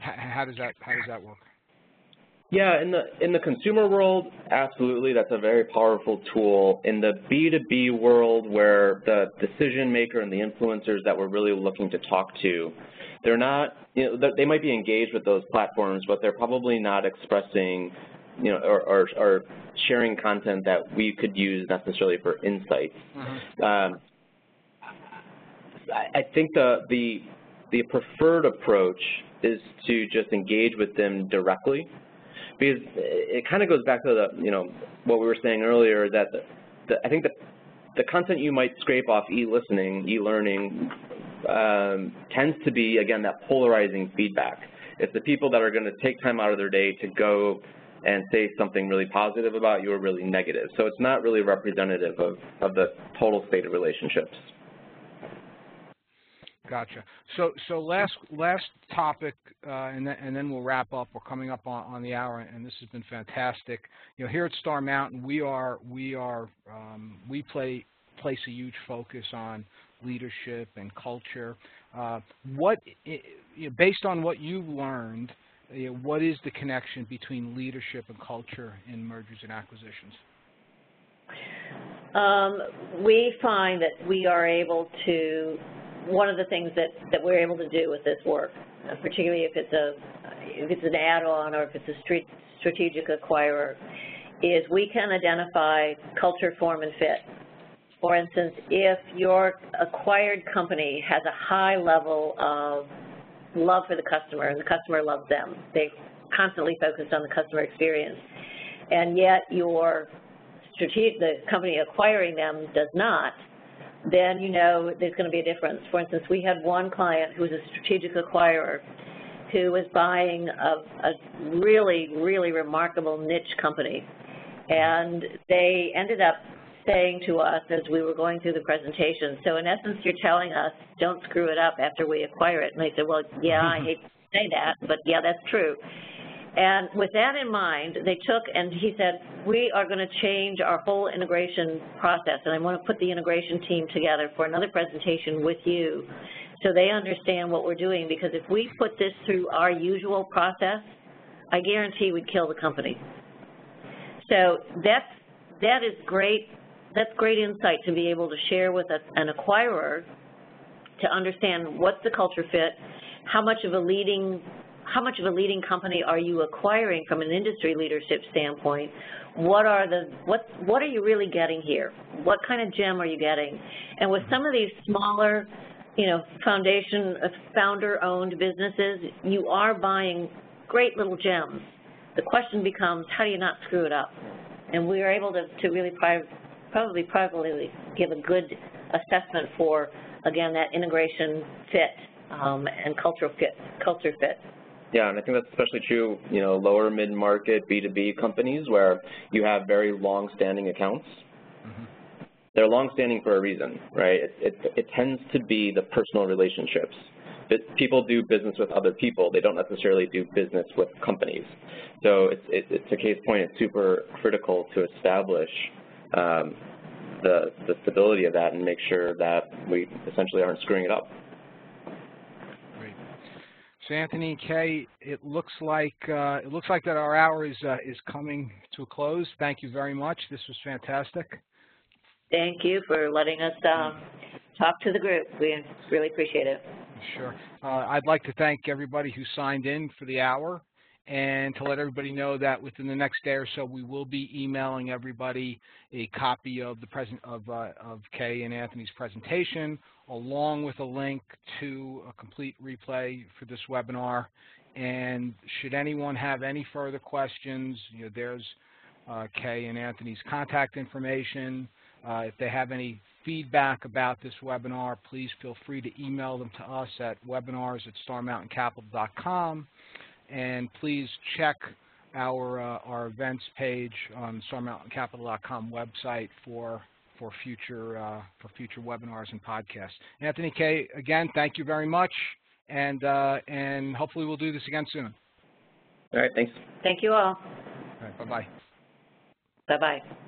how does that how does that work? Yeah, in the in the consumer world, absolutely, that's a very powerful tool. In the B2B world, where the decision maker and the influencers that we're really looking to talk to, they're not, you know, they might be engaged with those platforms, but they're probably not expressing, you know, or, or, or sharing content that we could use necessarily for insights. Mm -hmm. um, I, I think the the the preferred approach is to just engage with them directly because it kind of goes back to the, you know, what we were saying earlier that the, the, I think the, the content you might scrape off e-listening, e-learning, um, tends to be, again, that polarizing feedback. It's the people that are going to take time out of their day to go and say something really positive about you or really negative. So it's not really representative of, of the total state of relationships. Gotcha. So, so last last topic, uh, and then and then we'll wrap up. We're coming up on, on the hour, and this has been fantastic. You know, here at Star Mountain, we are we are um, we play place a huge focus on leadership and culture. Uh, what, you know, based on what you learned uh, what is the connection between leadership and culture in mergers and acquisitions? Um, we find that we are able to, one of the things that, that we're able to do with this work, uh, particularly if it's a if it's an add-on or if it's a strategic acquirer, is we can identify culture, form, and fit. For instance, if your acquired company has a high level of love for the customer and the customer loves them, they're constantly focused on the customer experience, and yet your strategic, the company acquiring them does not, then you know there's going to be a difference. For instance, we had one client who was a strategic acquirer who was buying a, a really, really remarkable niche company. And they ended up saying to us as we were going through the presentation, so in essence you're telling us don't screw it up after we acquire it. And they said, well, yeah, I hate to say that, but yeah, that's true. And with that in mind, they took and he said, we are going to change our whole integration process, and I want to put the integration team together for another presentation with you so they understand what we're doing, because if we put this through our usual process, I guarantee we'd kill the company. So that's, that is great, that's great insight to be able to share with a, an acquirer to understand what's the culture fit, how much of a leading how much of a leading company are you acquiring from an industry leadership standpoint? What are the what what are you really getting here? What kind of gem are you getting? And with some of these smaller, you know, foundation uh, founder-owned businesses, you are buying great little gems. The question becomes, how do you not screw it up? And we are able to, to really probably probably give a good assessment for, again, that integration fit um, and cultural fit, culture fit. Yeah, and I think that's especially true, you know, lower mid-market B2B companies where you have very long-standing accounts. Mm -hmm. They're long-standing for a reason, right? It, it, it, tends to be the personal relationships. People do business with other people. They don't necessarily do business with companies. So it's, it, it's a case point. It's super critical to establish um, the, the stability of that and make sure that we essentially aren't screwing it up. So Anthony and Kay, it looks like uh, it looks like that our hour is uh, is coming to a close. Thank you very much. This was fantastic. Thank you for letting us um, talk to the group. We really appreciate it. Sure. Uh, I'd like to thank everybody who signed in for the hour and to let everybody know that within the next day or so we will be emailing everybody a copy of the present of uh, of Kay and Anthony's presentation along with a link to a complete replay for this webinar. And should anyone have any further questions, you know, there's uh, Kay and Anthony's contact information. Uh, if they have any feedback about this webinar, please feel free to email them to us at webinars at starmountaincapital.com. And please check our, uh, our events page on starmountaincapital.com website for for future uh, for future webinars and podcasts. Anthony Kay, again, thank you very much, and uh, and hopefully we'll do this again soon. All right, thanks. Thank you all. All right, bye bye. Bye bye.